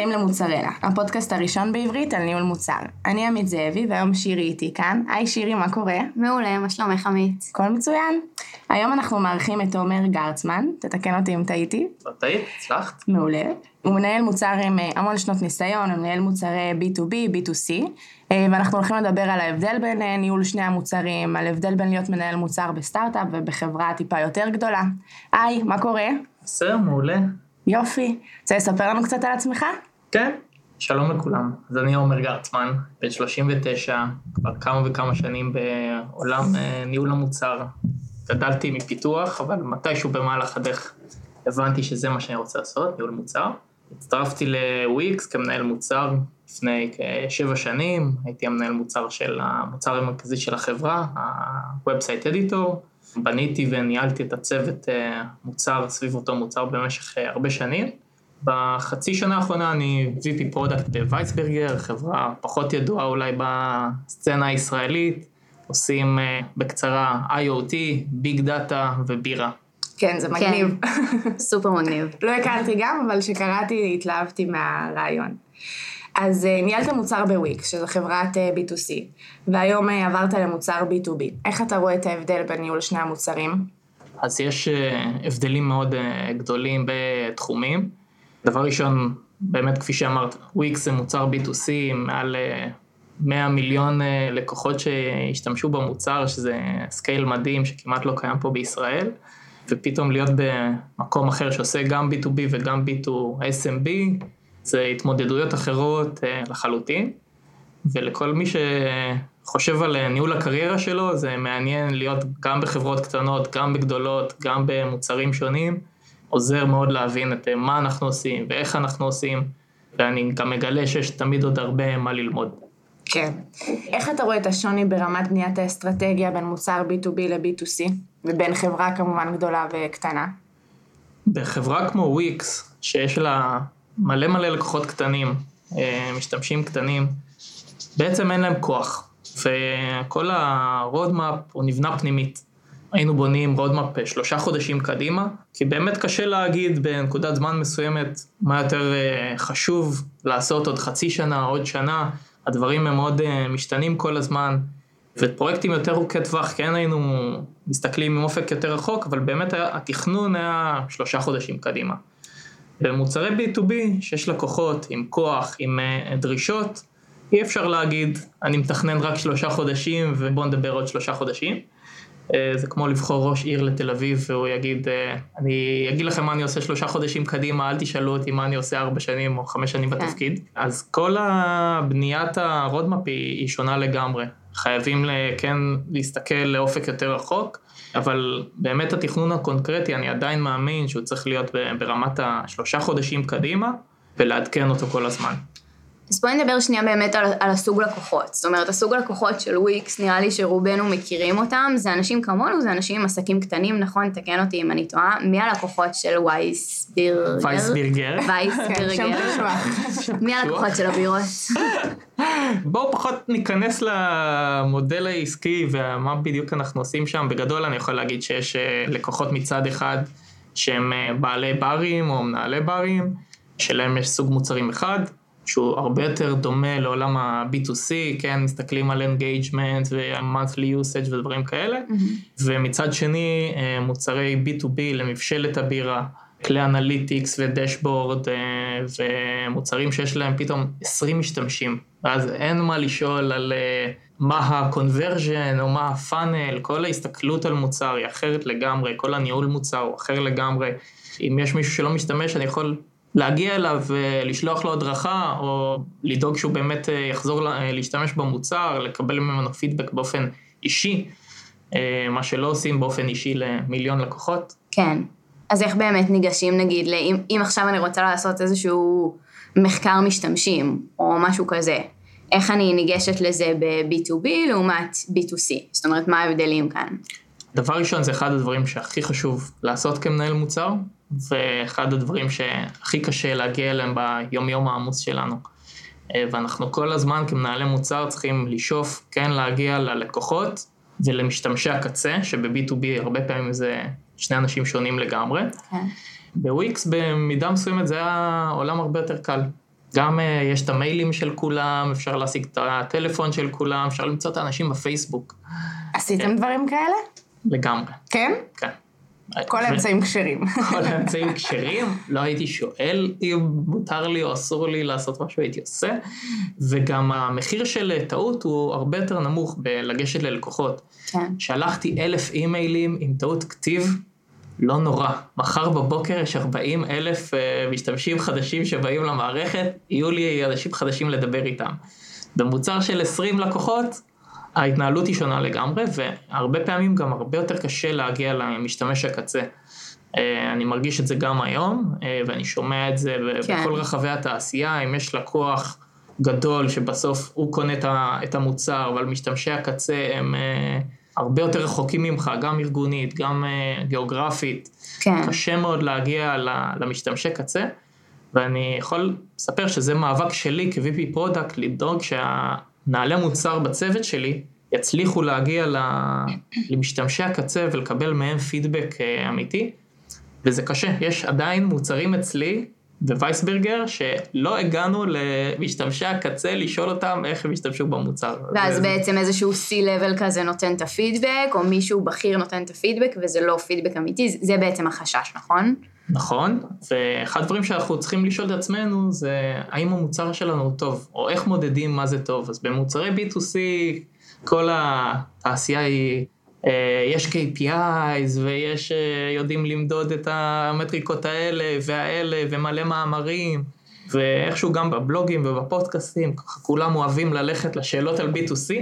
הבאים למוצרלה, הפודקאסט הראשון בעברית על ניהול מוצר. אני עמית זאבי, והיום שירי איתי כאן. היי שירי, מה קורה? מעולה, מה שלומך עמית? הכל מצוין. היום אנחנו מארחים את עומר גרצמן, תתקן אותי אם טעיתי. לא טעית, הצלחת. מעולה. הוא מנהל מוצר עם אה, המון שנות ניסיון, הוא מנהל מוצרי B2B, B2C, אה, ואנחנו הולכים לדבר על ההבדל בין אה, ניהול שני המוצרים, על הבדל בין להיות מנהל מוצר בסטארט-אפ ובחברה טיפה יותר גדולה. היי, מה קורה? בסדר, מעולה. יופי. רוצה לספר לנו קצת על עצמך? כן, שלום לכולם. אז אני עומר גרצמן, בן 39, כבר כמה וכמה שנים בעולם אה, ניהול המוצר. גדלתי מפיתוח, אבל מתישהו במהלך הדרך הבנתי שזה מה שאני רוצה לעשות, ניהול מוצר. הצטרפתי לוויקס כמנהל מוצר לפני כשבע שנים, הייתי המנהל מוצר של המוצר המרכזי של החברה, ה-Website Editor. בניתי וניהלתי את הצוות אה, מוצר סביב אותו מוצר במשך אה, הרבה שנים. בחצי שנה האחרונה אני VP product בווייסבירגר, חברה פחות ידועה אולי בסצנה הישראלית, עושים אה, בקצרה IoT, big data ובירה. כן, זה מגניב. כן, סופר מגניב. לא הכרתי גם, אבל כשקראתי התלהבתי מהרעיון. אז uh, ניהלת מוצר בוויקס, שזו חברת uh, B2C, והיום uh, עברת למוצר B2B. איך אתה רואה את ההבדל בין ניהול שני המוצרים? אז יש uh, הבדלים מאוד uh, גדולים בתחומים. דבר ראשון, באמת כפי שאמרת, וויקס זה מוצר B2C עם מעל uh, 100 מיליון uh, לקוחות שהשתמשו במוצר, שזה scale מדהים שכמעט לא קיים פה בישראל. ופתאום להיות במקום אחר שעושה גם B2B וגם B2SMB, זה התמודדויות אחרות אה, לחלוטין, ולכל מי שחושב על ניהול הקריירה שלו, זה מעניין להיות גם בחברות קטנות, גם בגדולות, גם במוצרים שונים, עוזר מאוד להבין את אה, מה אנחנו עושים ואיך אנחנו עושים, ואני גם מגלה שיש תמיד עוד הרבה מה ללמוד. כן. איך אתה רואה את השוני ברמת בניית האסטרטגיה בין מוצר B2B ל-B2C, ובין חברה כמובן גדולה וקטנה? בחברה כמו וויקס, שיש לה מלא מלא לקוחות קטנים, אה, משתמשים קטנים, בעצם אין להם כוח, וכל ה roadmap הוא נבנה פנימית. היינו בונים roadmap שלושה חודשים קדימה, כי באמת קשה להגיד בנקודת זמן מסוימת מה יותר אה, חשוב לעשות עוד חצי שנה, עוד שנה, הדברים הם מאוד אה, משתנים כל הזמן, ופרויקטים יותר ארוכי טווח כן היינו מסתכלים עם אופק יותר רחוק, אבל באמת התכנון היה שלושה חודשים קדימה. במוצרי B2B שיש לקוחות עם כוח, עם אה, דרישות, אי אפשר להגיד, אני מתכנן רק שלושה חודשים ובואו נדבר עוד שלושה חודשים. אה, זה כמו לבחור ראש עיר לתל אביב והוא יגיד, אה, אני אגיד לכם מה אני עושה שלושה חודשים קדימה, אל תשאלו אותי מה אני עושה ארבע שנים או חמש שנים כן. בתפקיד. אז כל הבניית הרודמאפ היא, היא שונה לגמרי. חייבים כן להסתכל לאופק יותר רחוק. אבל באמת התכנון הקונקרטי, אני עדיין מאמין שהוא צריך להיות ברמת השלושה חודשים קדימה, ולעדכן אותו כל הזמן. אז בואי נדבר שנייה באמת על, על הסוג לקוחות. זאת אומרת, הסוג לקוחות של וויקס, נראה לי שרובנו מכירים אותם, זה אנשים כמונו, זה אנשים עם עסקים קטנים, נכון? תקן אותי אם אני טועה. מי הלקוחות של וייסבירגר? וייסבירגר. וייסבירגר. מי הלקוחות של הבירות? בואו פחות ניכנס למודל העסקי ומה בדיוק אנחנו עושים שם. בגדול אני יכול להגיד שיש אה, לקוחות מצד אחד שהם אה, בעלי ברים או מנהלי ברים, שלהם יש סוג מוצרים אחד. שהוא הרבה יותר דומה לעולם ה-B2C, כן, מסתכלים על engagement ו-monthly usage ודברים כאלה, mm-hmm. ומצד שני אה, מוצרי B2B למבשלת הבירה, כלי אנליטיקס ודשבורד אה, ומוצרים שיש להם פתאום 20 משתמשים, ואז אין מה לשאול על אה, מה ה-conversion או מה ה-funnel, כל ההסתכלות על מוצר היא אחרת לגמרי, כל הניהול מוצר הוא אחר לגמרי. אם יש מישהו שלא משתמש, אני יכול להגיע אליו ולשלוח לו הדרכה, או לדאוג שהוא באמת אה, יחזור להשתמש במוצר, לקבל ממנו פידבק באופן אישי, אה, מה שלא עושים באופן אישי למיליון לקוחות. כן. אז איך באמת ניגשים, נגיד, אם, אם עכשיו אני רוצה לעשות איזשהו מחקר משתמשים, או משהו כזה, איך אני ניגשת לזה ב-B2B לעומת B2C? זאת אומרת, מה ההבדלים כאן? דבר ראשון, זה אחד הדברים שהכי חשוב לעשות כמנהל מוצר, ואחד הדברים שהכי קשה להגיע אליהם ביום-יום העמוס שלנו. אה, ואנחנו כל הזמן כמנהלי מוצר צריכים לשאוף, כן, להגיע ללקוחות ולמשתמשי הקצה, שב-B2B הרבה פעמים זה שני אנשים שונים לגמרי. כן. בוויקס במידה מסוימת זה היה עולם הרבה יותר קל. גם אה, יש את המיילים של כולם, אפשר להשיג את הטלפון של כולם, אפשר למצוא את האנשים בפייסבוק. עשיתם כן. דברים כאלה? לגמרי, כן? כן. כל האמצעים כשרים. כל האמצעים כשרים, לא הייתי שואל אם מותר לי או אסור לי לעשות משהו, הייתי עושה. וגם המחיר של טעות הוא הרבה יותר נמוך בלגשת ללקוחות. כן. שלחתי אלף אימיילים עם טעות כתיב, לא נורא. מחר בבוקר יש 40 אלף אה, משתמשים חדשים שבאים למערכת, יהיו לי אנשים חדשים לדבר איתם. במוצר של 20 לקוחות, ההתנהלות היא שונה לגמרי, והרבה פעמים גם הרבה יותר קשה להגיע למשתמש הקצה. אה, אני מרגיש את זה גם היום, אה, ואני שומע את זה כן. בכל רחבי התעשייה, אם יש לקוח גדול שבסוף הוא קונה את המוצר, אבל משתמשי הקצה הם אה, הרבה יותר רחוקים ממך, גם ארגונית, גם גיאוגרפית. כן. קשה מאוד להגיע למשתמשי קצה, ואני יכול לספר שזה מאבק שלי כ- VP product, לדאוג שהמנהלי מוצר בצוות שלי יצליחו להגיע למשתמשי הקצה ולקבל מהם פידבק אה, אמיתי, וזה קשה. יש עדיין מוצרים אצלי בווייסברגר שלא הגענו למשתמשי הקצה לשאול אותם איך הם השתמשו במוצר. ואז זה- בעצם איזשהו C-Level כזה נותן את הפידבק, או מישהו בכיר נותן את הפידבק, וזה לא פידבק אמיתי, זה בעצם החשש, נכון? נכון, ואחד הדברים שאנחנו צריכים לשאול את עצמנו זה האם המוצר שלנו הוא טוב, או איך מודדים מה זה טוב. אז במוצרי B2C כל התעשייה היא, אה, יש KPIs ויש, אה, יודעים למדוד את המטריקות האלה והאלה ומלא מאמרים, ואיכשהו גם בבלוגים ובפודקאסטים, ככה כולם אוהבים ללכת לשאלות על B2C,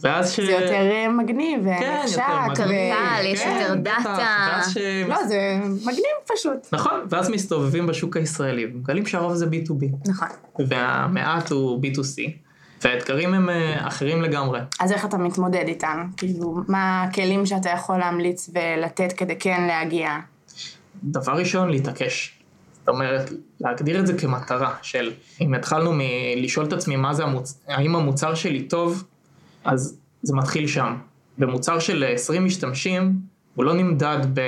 ואז ש... זה יותר אה, מגניב כן, ונחשק. קל, יש כן, יותר דאטה. לא, זה מגניב פשוט. נכון, ואז מסתובבים בשוק הישראלי, ומגלים שהרוב זה B2B, נכון. והמעט הוא B2C, והאתגרים הם אה, אחרים לגמרי. אז איך אתה מתמודד איתם? כאילו, מה הכלים שאתה יכול להמליץ ולתת כדי כן להגיע? דבר ראשון, להתעקש. זאת אומרת, להגדיר את זה כמטרה של, אם התחלנו מלשאול את עצמי מה זה המוצ... האם המוצר שלי טוב, אז זה מתחיל שם. במוצר של 20 משתמשים, הוא לא נמדד ב...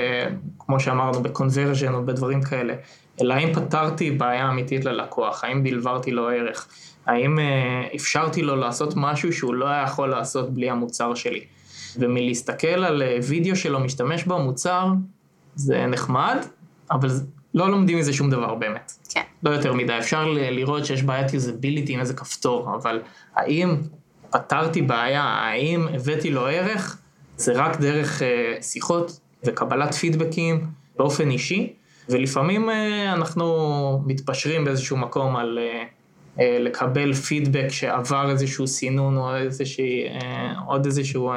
כמו שאמרנו, בקונברג'ן או בדברים כאלה, אלא האם פתרתי בעיה אמיתית ללקוח, האם דלברתי לו ערך, האם אה, אפשרתי לו לעשות משהו שהוא לא היה יכול לעשות בלי המוצר שלי. ומלהסתכל על אה, וידאו שלו משתמש במוצר, זה נחמד, אבל לא לומדים מזה שום דבר באמת. כן. לא יותר מדי. אפשר לראות שיש בעיית יוזביליטי עם איזה כפתור, אבל האם פתרתי בעיה, האם הבאתי לו ערך, זה רק דרך אה, שיחות וקבלת פידבקים באופן אישי, ולפעמים אה, אנחנו מתפשרים באיזשהו מקום על אה, לקבל פידבק שעבר איזשהו סינון או איזושהי, אה, עוד איזשהו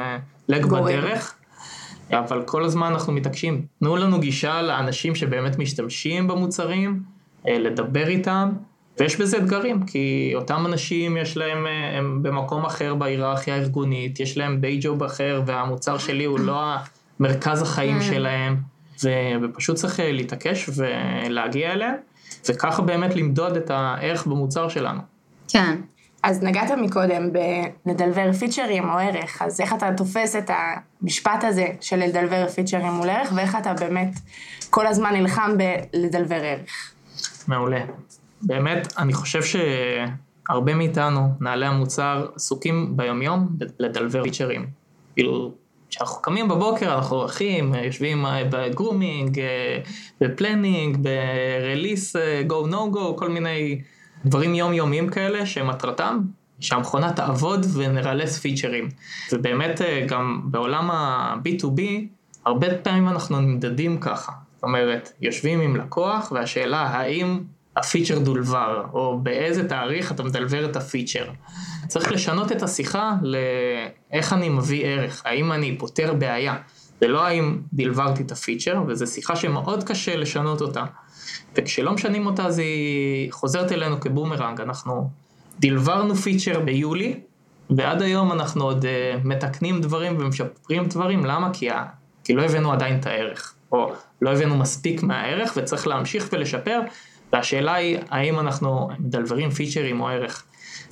לג. בדרך. אבל כל הזמן אנחנו מתעקשים. תנו לנו גישה לאנשים שבאמת משתמשים במוצרים, לדבר איתם, ויש בזה אתגרים, כי אותם אנשים יש להם, אה, הם במקום אחר בהיררכיה הארגונית, יש להם די ג'וב אחר, והמוצר שלי הוא לא מרכז החיים שלהם, ו- ופשוט צריך אה, להתעקש ולהגיע אליהם, וככה באמת למדוד את הערך במוצר שלנו. כן. אז נגעת מקודם בלדלבר פיצ'רים או ערך, אז איך אתה תופס את המשפט הזה של לדלבר פיצ'רים מול ערך, ואיך אתה באמת כל הזמן נלחם בלדלבר ערך? מעולה. באמת, אני חושב שהרבה מאיתנו, מנהלי המוצר, עסוקים ביומיום לדלבר פיצ'רים. כאילו, כשאנחנו קמים בבוקר, אנחנו הולכים, יושבים אה, ב grooming, אה, ב planning, ב release, go no go, כל מיני דברים יומיומיים כאלה, שמטרתם שהמכונה תעבוד ונרלס פיצ'רים. ובאמת, אה, גם בעולם ה-B2B, הרבה פעמים אנחנו נמדדים ככה. זאת אומרת, יושבים עם לקוח, והשאלה האם הפיצ'ר דולבר, או באיזה תאריך אתה מדלבר את הפיצ'ר. צריך לשנות את השיחה לאיך אני מביא ערך, האם אני פותר בעיה. זה לא האם דלברתי את הפיצ'ר, וזו שיחה שמאוד קשה לשנות אותה. וכשלא משנים אותה אז היא חוזרת אלינו כבומרנג, אנחנו דלברנו פיצ'ר ביולי, ועד היום אנחנו עוד uh, מתקנים דברים ומשפרים דברים, למה? כי, ה... כי לא הבאנו עדיין את הערך, או לא הבאנו מספיק מהערך וצריך להמשיך ולשפר, והשאלה היא האם אנחנו מדלברים פיצ'רים או ערך.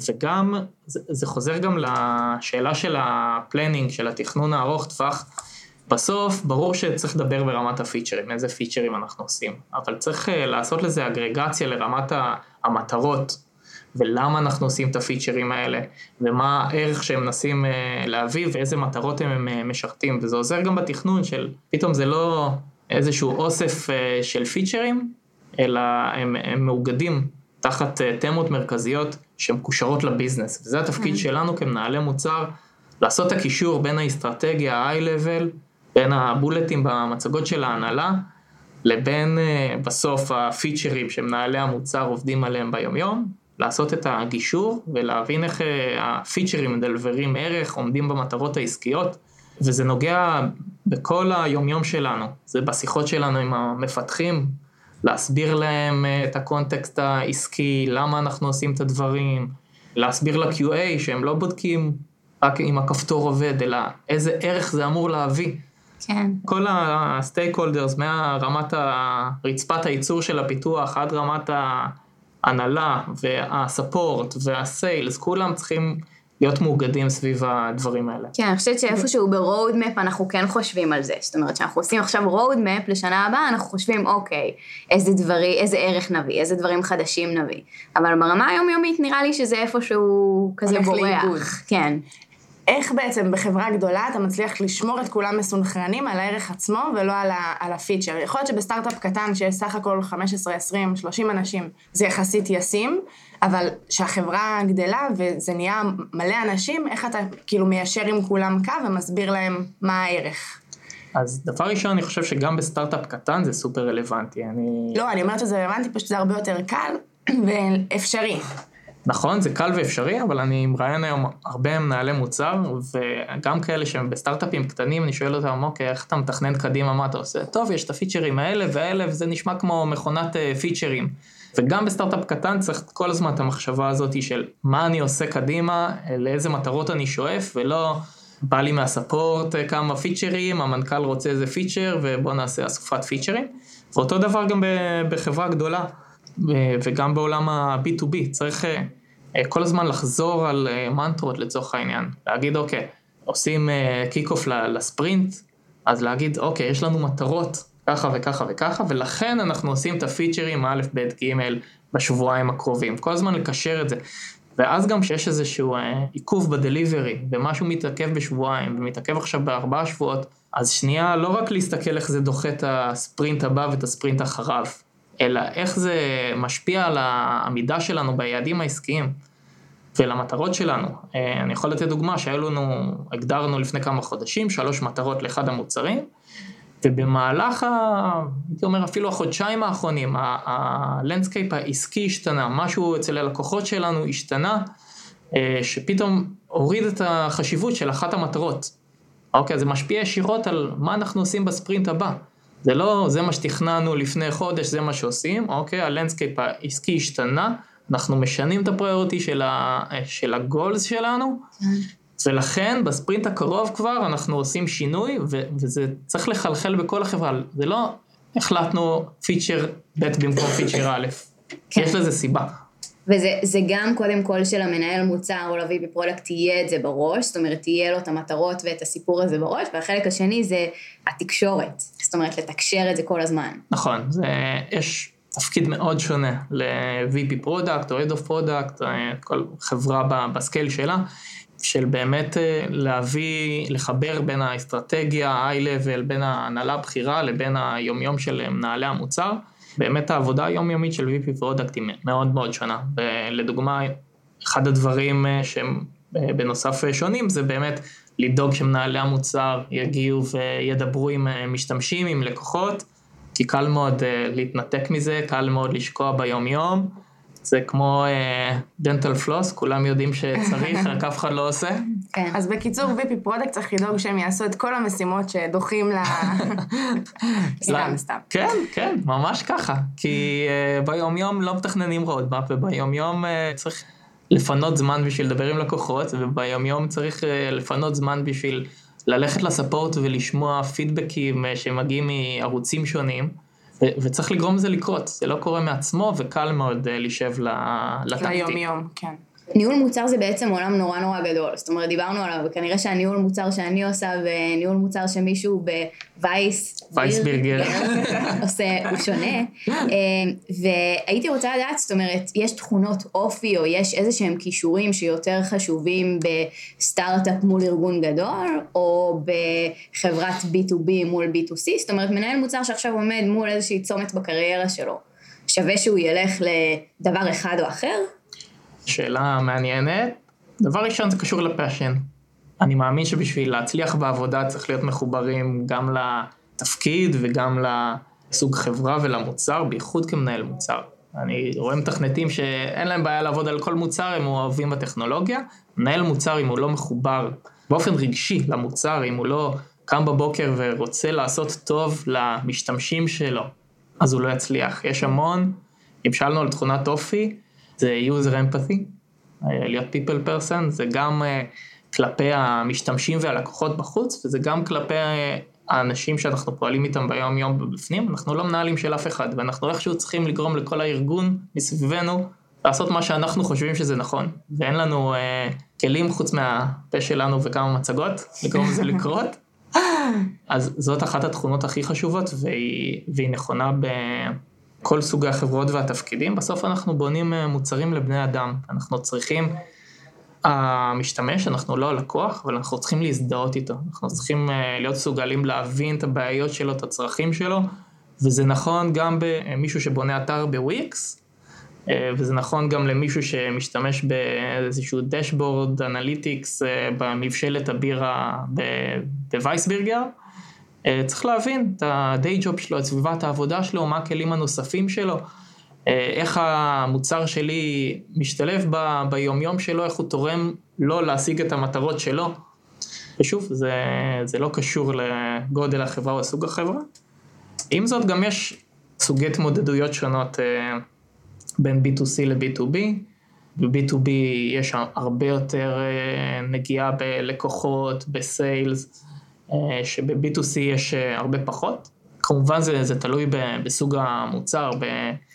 וגם, זה, זה חוזר גם לשאלה של ה planning, של התכנון הארוך טווח. בסוף, ברור שצריך לדבר ברמת הפיצ'רים, איזה פיצ'רים אנחנו עושים, אבל צריך אה, לעשות לזה אגרגציה לרמת המטרות ולמה אנחנו עושים את הפיצ'רים האלה, ומה הערך שהם מנסים להביא ואיזה מטרות הם משרתים, וזה עוזר גם בתכנון של, פתאום זה לא איזשהו אוסף של פיצ'רים, אלא הם, הם מאוגדים תחת תמות מרכזיות שמקושרות לביזנס, וזה התפקיד mm-hmm. שלנו כמנהלי מוצר, לעשות את הקישור בין האסטרטגיה ה-high-level, בין הבולטים במצגות של ההנהלה, לבין uh, בסוף הפיצ'רים שמנהלי המוצר עובדים עליהם ביומיום, לעשות את הגישור ולהבין איך uh, הפיצ'רים מדלברים ערך, עומדים במטרות העסקיות, וזה נוגע בכל היומיום שלנו, זה בשיחות שלנו עם המפתחים, להסביר להם uh, את הקונטקסט העסקי, למה אנחנו עושים את הדברים, להסביר ל-QA שהם לא בודקים רק אם הכפתור עובד, אלא איזה ערך זה אמור להביא. כן. כל הסטייק הולדרס, מהרמת רצפת הייצור של הפיתוח עד רמת ההנהלה והספורט והסיילס, כולם צריכים להיות מאוגדים סביב הדברים האלה. כן, אני חושבת שאיפשהו ב roadmap אנחנו כן חושבים על זה. זאת אומרת, כשאנחנו עושים עכשיו roadmap לשנה הבאה, אנחנו חושבים, אוקיי, איזה דברים, איזה ערך נביא, איזה דברים חדשים נביא. אבל ברמה היומיומית נראה לי שזה איפשהו כזה בורח. כן. איך בעצם בחברה גדולה אתה מצליח לשמור את כולם מסונכרנים על הערך עצמו ולא על, ה, על הפיצ'ר. יכול להיות שבסטארט-אפ קטן שיש סך הכל 15, 20, 30 אנשים זה יחסית ישים, אבל כשהחברה גדלה וזה נהיה מלא אנשים, איך אתה כאילו מיישר עם כולם קו ומסביר להם מה הערך. אז דבר ראשון, אני חושב שגם בסטארט-אפ קטן זה סופר רלוונטי. אני... לא, אני אומרת שזה רלוונטי, פשוט זה הרבה יותר קל ואפשרי. נכון, זה קל ואפשרי, אבל אני מראיין היום הרבה מנהלי מוצר, וגם כאלה שהם בסטארט-אפים קטנים, אני שואל אותם, אוקיי, איך אתה מתכנן קדימה, מה אתה עושה? טוב, יש את הפיצ'רים האלה והאלה, וזה נשמע כמו מכונת uh, פיצ'רים. וגם בסטארט-אפ קטן צריך כל הזמן את המחשבה הזאת של מה אני עושה קדימה, לאיזה מטרות אני שואף, ולא בא לי מהספורט אה, כמה פיצ'רים, המנכ"ל רוצה איזה פיצ'ר, ובוא נעשה אסופת פיצ'רים. ואותו דבר גם בחברה גדולה, וגם בעולם ה-B2B, צריך... אה, אה, כל הזמן לחזור על אה, מנטרות לצורך העניין, להגיד אוקיי, עושים kick off ל sprint, אז להגיד אוקיי, יש לנו מטרות ככה וככה וככה, ולכן אנחנו עושים את הפיצ'רים א', ב', ג' בשבועיים הקרובים, כל הזמן לקשר את זה. ואז גם כשיש איזשהו אה, עיכוב בדליברי, ומשהו מתעכב בשבועיים, ומתעכב עכשיו בארבעה שבועות, אז שנייה, לא רק להסתכל איך זה דוחה את הספרינט הבא ואת הספרינט אחריו, אלא איך זה משפיע על העמידה שלנו ביעדים העסקיים ולמטרות שלנו. אה, אני יכול לתת דוגמה שהיו לנו, הגדרנו לפני כמה חודשים, שלוש מטרות לאחד המוצרים, ובמהלך, ה... הייתי אומר אפילו החודשיים האחרונים, ה landscape העסקי השתנה, משהו אצל הלקוחות שלנו השתנה, אה, שפתאום הוריד את החשיבות של אחת המטרות. אוקיי, זה משפיע ישירות על מה אנחנו עושים בספרינט הבא. זה לא, זה מה שתכננו לפני חודש, זה מה שעושים, אוקיי, ה landscape העסקי השתנה, אנחנו משנים את ה priority של, ה, של ה goals שלנו, ולכן בספרינט הקרוב כבר אנחנו עושים שינוי, ו, וזה צריך לחלחל בכל החברה, זה לא החלטנו פיצ'ר ב' במקום פיצ'ר א', כן. יש לזה סיבה. וזה גם קודם כל של המנהל מוצר או ל VP product תהיה את זה בראש, זאת אומרת תהיה לו את המטרות ואת הסיפור הזה בראש, והחלק השני זה התקשורת, זאת אומרת לתקשר את זה כל הזמן. נכון, זה, יש תפקיד מאוד שונה ל-VP product או Head of Product, כל חברה ב scale שלה, של באמת אה, להביא, לחבר בין האסטרטגיה, ה-high-level, בין ההנהלה הבכירה לבין היומיום של מנהלי המוצר. באמת העבודה היומיומית של VP product היא מאוד מאוד שונה. לדוגמה, אחד הדברים אה, שהם אה, בנוסף אה, שונים זה באמת לדאוג שמנהלי המוצר יגיעו וידברו עם משתמשים, עם לקוחות, כי קל מאוד להתנתק מזה, קל מאוד לשקוע ביומיום. זה כמו דנטל uh, פלוס, כולם יודעים שצריך, רק אף אחד לא עושה. כן. אז בקיצור, VP product צריך לדאוג שהם יעשו את כל המשימות שדוחים ל... סתם, סתם. כן, כן, ממש ככה. כי uh, ביום יום לא מתכננים רודמאפ, וביום יום uh, צריך לפנות זמן בשביל לדבר עם לקוחות, וביום יום צריך uh, לפנות זמן בשביל ללכת לספורט ולשמוע פידבקים uh, שמגיעים מערוצים שונים. וצריך לגרום לזה לקרות, זה לא קורה מעצמו וקל מאוד uh, להישב לטקטי. ליום יום, כן. ניהול מוצר זה בעצם עולם נורא נורא גדול, זאת אומרת דיברנו עליו, וכנראה שהניהול מוצר שאני עושה וניהול מוצר שמישהו בווייס וייסבירגר עושה הוא שונה, אה, והייתי רוצה לדעת, זאת אומרת, יש תכונות אופי או יש איזה שהם כישורים שיותר חשובים בסטארט-אפ מול ארגון גדול, או בחברת B2B מול B2C, זאת אומרת מנהל מוצר שעכשיו עומד מול איזושהי צומת בקריירה שלו, שווה שהוא ילך לדבר אחד או אחר? שאלה מעניינת. דבר ראשון זה קשור ל passion. אני מאמין שבשביל להצליח בעבודה צריך להיות מחוברים גם לתפקיד וגם לסוג חברה ולמוצר, בייחוד כמנהל מוצר. אני רואה מתכנתים שאין להם בעיה לעבוד על כל מוצר, הם אוהבים בטכנולוגיה. מנהל מוצר, אם הוא לא מחובר באופן רגשי למוצר, אם הוא לא קם בבוקר ורוצה לעשות טוב למשתמשים שלו, אז הוא לא יצליח. יש המון, אם שאלנו על תכונת אופי, זה user empathy, להיות people person, זה גם אה, כלפי המשתמשים והלקוחות בחוץ, וזה גם כלפי אה, האנשים שאנחנו פועלים איתם ביום יום בפנים, אנחנו לא מנהלים של אף אחד, ואנחנו איכשהו צריכים לגרום לכל הארגון מסביבנו לעשות מה שאנחנו חושבים שזה נכון, ואין לנו אה, כלים חוץ מהפה שלנו וכמה מצגות, לגרום לזה לקרות. אז זאת אחת התכונות הכי חשובות, והיא, והיא נכונה ב... כל סוגי החברות והתפקידים, בסוף אנחנו בונים אה, מוצרים לבני אדם. אנחנו צריכים, המשתמש, אנחנו לא הלקוח, אבל אנחנו צריכים להזדהות איתו. אנחנו צריכים אה, להיות מסוגלים להבין את הבעיות שלו, את הצרכים שלו, וזה נכון גם במישהו שבונה אתר בוויקס, אה, וזה נכון גם למישהו שמשתמש באיזשהו dashboard analytics במבשלת הבירה בווייסבירגר. אה, צריך להבין את ה-day job שלו, את סביבת העבודה שלו, מה הכלים הנוספים שלו, אה, איך המוצר שלי משתלב ב- ביומיום שלו, איך הוא תורם לו להשיג את המטרות שלו. ושוב, זה, זה לא קשור לגודל החברה או סוג החברה. עם זאת, גם יש סוגי התמודדויות שונות אה, בין B2C ל-B2B. ב-B2B יש הרבה יותר נגיעה בלקוחות, בסיילס. אה, שב-B2C יש אה, הרבה פחות. כמובן זה, זה תלוי בסוג המוצר,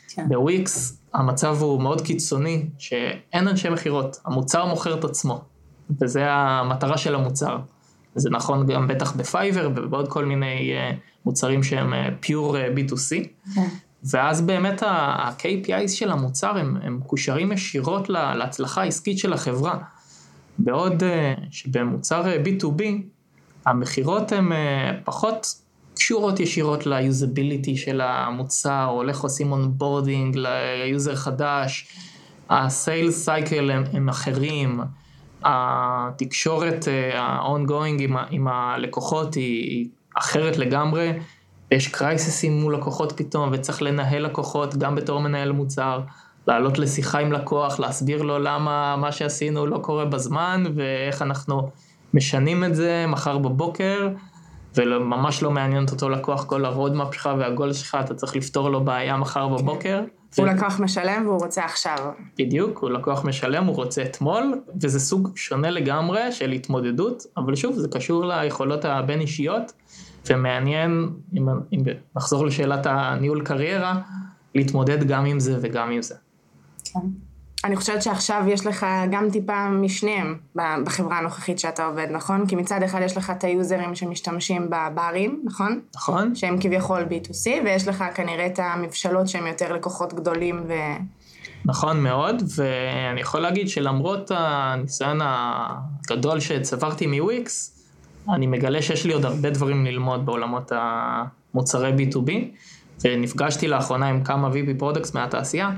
כן. בוויקס המצב הוא מאוד קיצוני, שאין אנשי מכירות, המוצר מוכר את עצמו, וזה המטרה של המוצר. זה נכון גם בטח בפייבר ובעוד כל מיני אה, מוצרים שהם פיור B2C. כן. ואז באמת ה-KPIs של המוצר הם, הם מקושרים ישירות להצלחה העסקית של החברה. בעוד שבמוצר B2B המכירות הן אה, פחות קשורות ישירות ל usability של המוצר, או איך עושים onboarding ל user חדש, ה sales cycle הם, הם אחרים, התקשורת ה-ongoing אה, עם, עם הלקוחות היא, היא אחרת לגמרי, יש קרייססים מול לקוחות פתאום, וצריך לנהל לקוחות גם בתור מנהל מוצר, לעלות לשיחה עם לקוח, להסביר לו למה מה שעשינו לא קורה בזמן, ואיך אנחנו... משנים את זה מחר בבוקר, וממש לא מעניין את אותו לקוח כל הרודמאפ שלך והגול שלך, אתה צריך לפתור לו בעיה מחר בבוקר. הוא ו... לקוח משלם והוא רוצה עכשיו. בדיוק, הוא לקוח משלם, הוא רוצה אתמול, וזה סוג שונה לגמרי של התמודדות, אבל שוב, זה קשור ליכולות הבין-אישיות, ומעניין, אם, אם נחזור לשאלת הניהול קריירה, להתמודד גם עם זה וגם עם זה. כן. אני חושבת שעכשיו יש לך גם טיפה משניהם בחברה הנוכחית שאתה עובד, נכון? כי מצד אחד יש לך את היוזרים שמשתמשים בברים, נכון? נכון. שהם כביכול B2C, ויש לך כנראה את המבשלות שהם יותר לקוחות גדולים ו... נכון מאוד, ואני יכול להגיד שלמרות הניסיון הגדול שצברתי מוויקס, אני מגלה שיש לי עוד הרבה דברים ללמוד בעולמות המוצרי B2B, ונפגשתי לאחרונה עם כמה VP products מהתעשייה.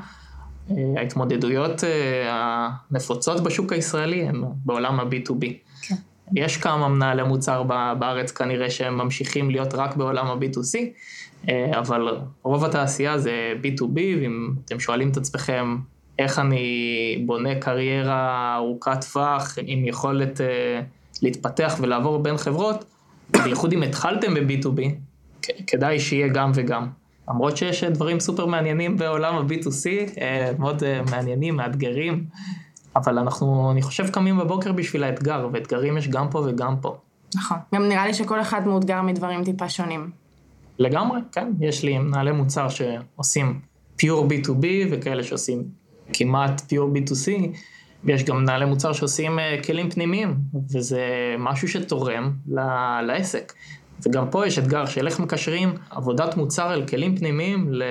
אה, ההתמודדויות אה, הנפוצות בשוק הישראלי הן בעולם ה-B2B. כן. יש כמה מנהלי מוצר בארץ כנראה שהם ממשיכים להיות רק בעולם ה-B2C, אה, אבל רוב התעשייה זה B2B, ואם אתם שואלים את עצמכם איך אני בונה קריירה ארוכת טווח עם יכולת להתפתח ולעבור בין חברות, בייחוד אם התחלתם ב-B2B, כדאי שיהיה גם וגם. למרות שיש דברים סופר מעניינים בעולם ה-B2C, אה, מאוד אה, מעניינים, מאתגרים, אבל אנחנו, אני חושב, קמים בבוקר בשביל האתגר, ואתגרים יש גם פה וגם פה. נכון. גם נראה לי שכל אחד מאותגר מדברים טיפה שונים. לגמרי, כן. יש לי מנהלי מוצר שעושים pure B2B, וכאלה שעושים כמעט pure B2C. יש גם מנהלי מוצר שעושים אה, כלים פנימיים, וזה משהו שתורם ל- לעסק. וגם פה יש אתגר של איך מקשרים עבודת מוצר אל כלים פנימיים, ל...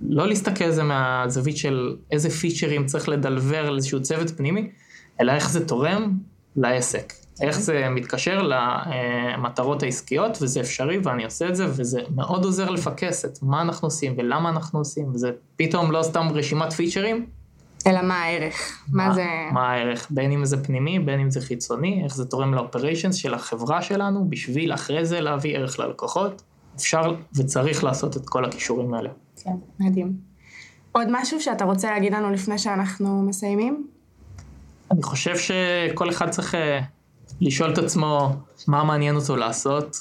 לא להסתכל על זה מהזווית של איזה פיצ'רים צריך לדלבר על איזשהו צוות פנימי, אלא איך זה תורם לעסק. איך זה מתקשר למטרות העסקיות, וזה אפשרי, ואני עושה את זה, וזה מאוד עוזר לפקס את מה אנחנו עושים ולמה אנחנו עושים, וזה פתאום לא סתם רשימת פיצ'רים, אלא מה הערך? מה זה... מה הערך, בין אם זה פנימי, בין אם זה חיצוני, איך זה תורם לאופריישנס של החברה שלנו, בשביל אחרי זה להביא ערך ללקוחות. אפשר וצריך לעשות את כל הכישורים האלה. כן, מדהים. עוד משהו שאתה רוצה להגיד לנו לפני שאנחנו מסיימים? אני חושב שכל אחד צריך אה, לשאול את עצמו מה מעניין אותו לעשות,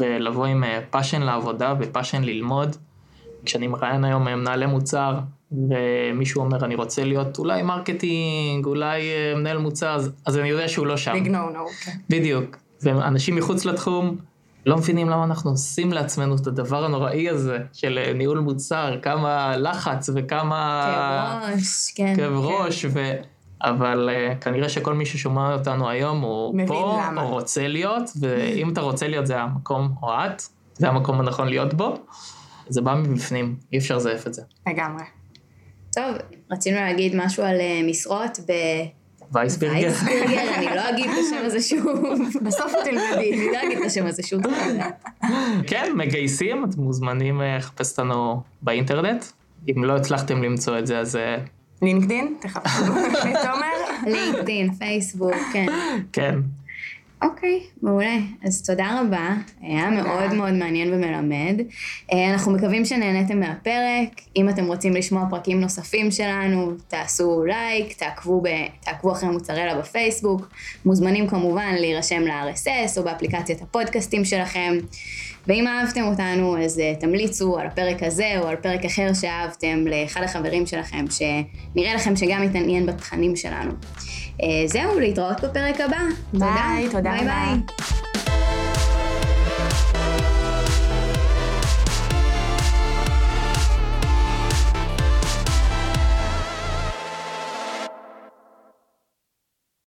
ולבוא עם passion לעבודה ו passion ללמוד. כשאני מראיין היום מנהלי מוצר, ומישהו אומר, אני רוצה להיות אולי marketing, אולי אה, מנהל מוצר, אז, אז אני יודע שהוא לא שם. big no no, כן. בדיוק. ואנשים מחוץ לתחום לא מבינים למה אנחנו עושים לעצמנו את הדבר הנוראי הזה של אה, ניהול מוצר, כמה לחץ וכמה... כאב ראש, כן. כאב ראש, ו... אבל uh, כנראה שכל מי ששומע אותנו היום הוא פה, למה. הוא רוצה להיות, ואם אתה רוצה להיות זה המקום, או את, זה המקום הנכון להיות בו. זה בא מבפנים, אי אפשר לזייף את זה. לגמרי. טוב, רצינו להגיד משהו על אה, משרות ב... וייסברגר. וייסברגר, אני לא אגיד את השם הזה שוב. בסוף תלמדי. אני לא אגיד את השם הזה שוב. כן, מגייסים, אתם מוזמנים אה, לחפש אותנו באינטרנט. אם לא הצלחתם למצוא את זה, אז אה, לינקדין? תחפשו. תומר? לינקדאין, פייסבוק, כן. כן. אוקיי, מעולה. אז תודה רבה, היה מאוד מאוד מעניין ומלמד. אה, אנחנו מקווים שנהניתם מהפרק. אם אתם רוצים לשמוע פרקים נוספים שלנו, תעשו לייק, תעקבו, ב... תעקבו אחרי מוצרלה בפייסבוק. מוזמנים כמובן להירשם ל-RSS או באפליקציית הפודקאסטים שלכם. ואם אהבתם אותנו, אז uh, תמליצו על הפרק הזה או על פרק אחר שאהבתם לאחד החברים שלכם, שנראה לכם שגם מתעניין בתכנים שלנו. Uh, זהו, להתראות בפרק הבא. ביי, תודה ביי רבה. ביי.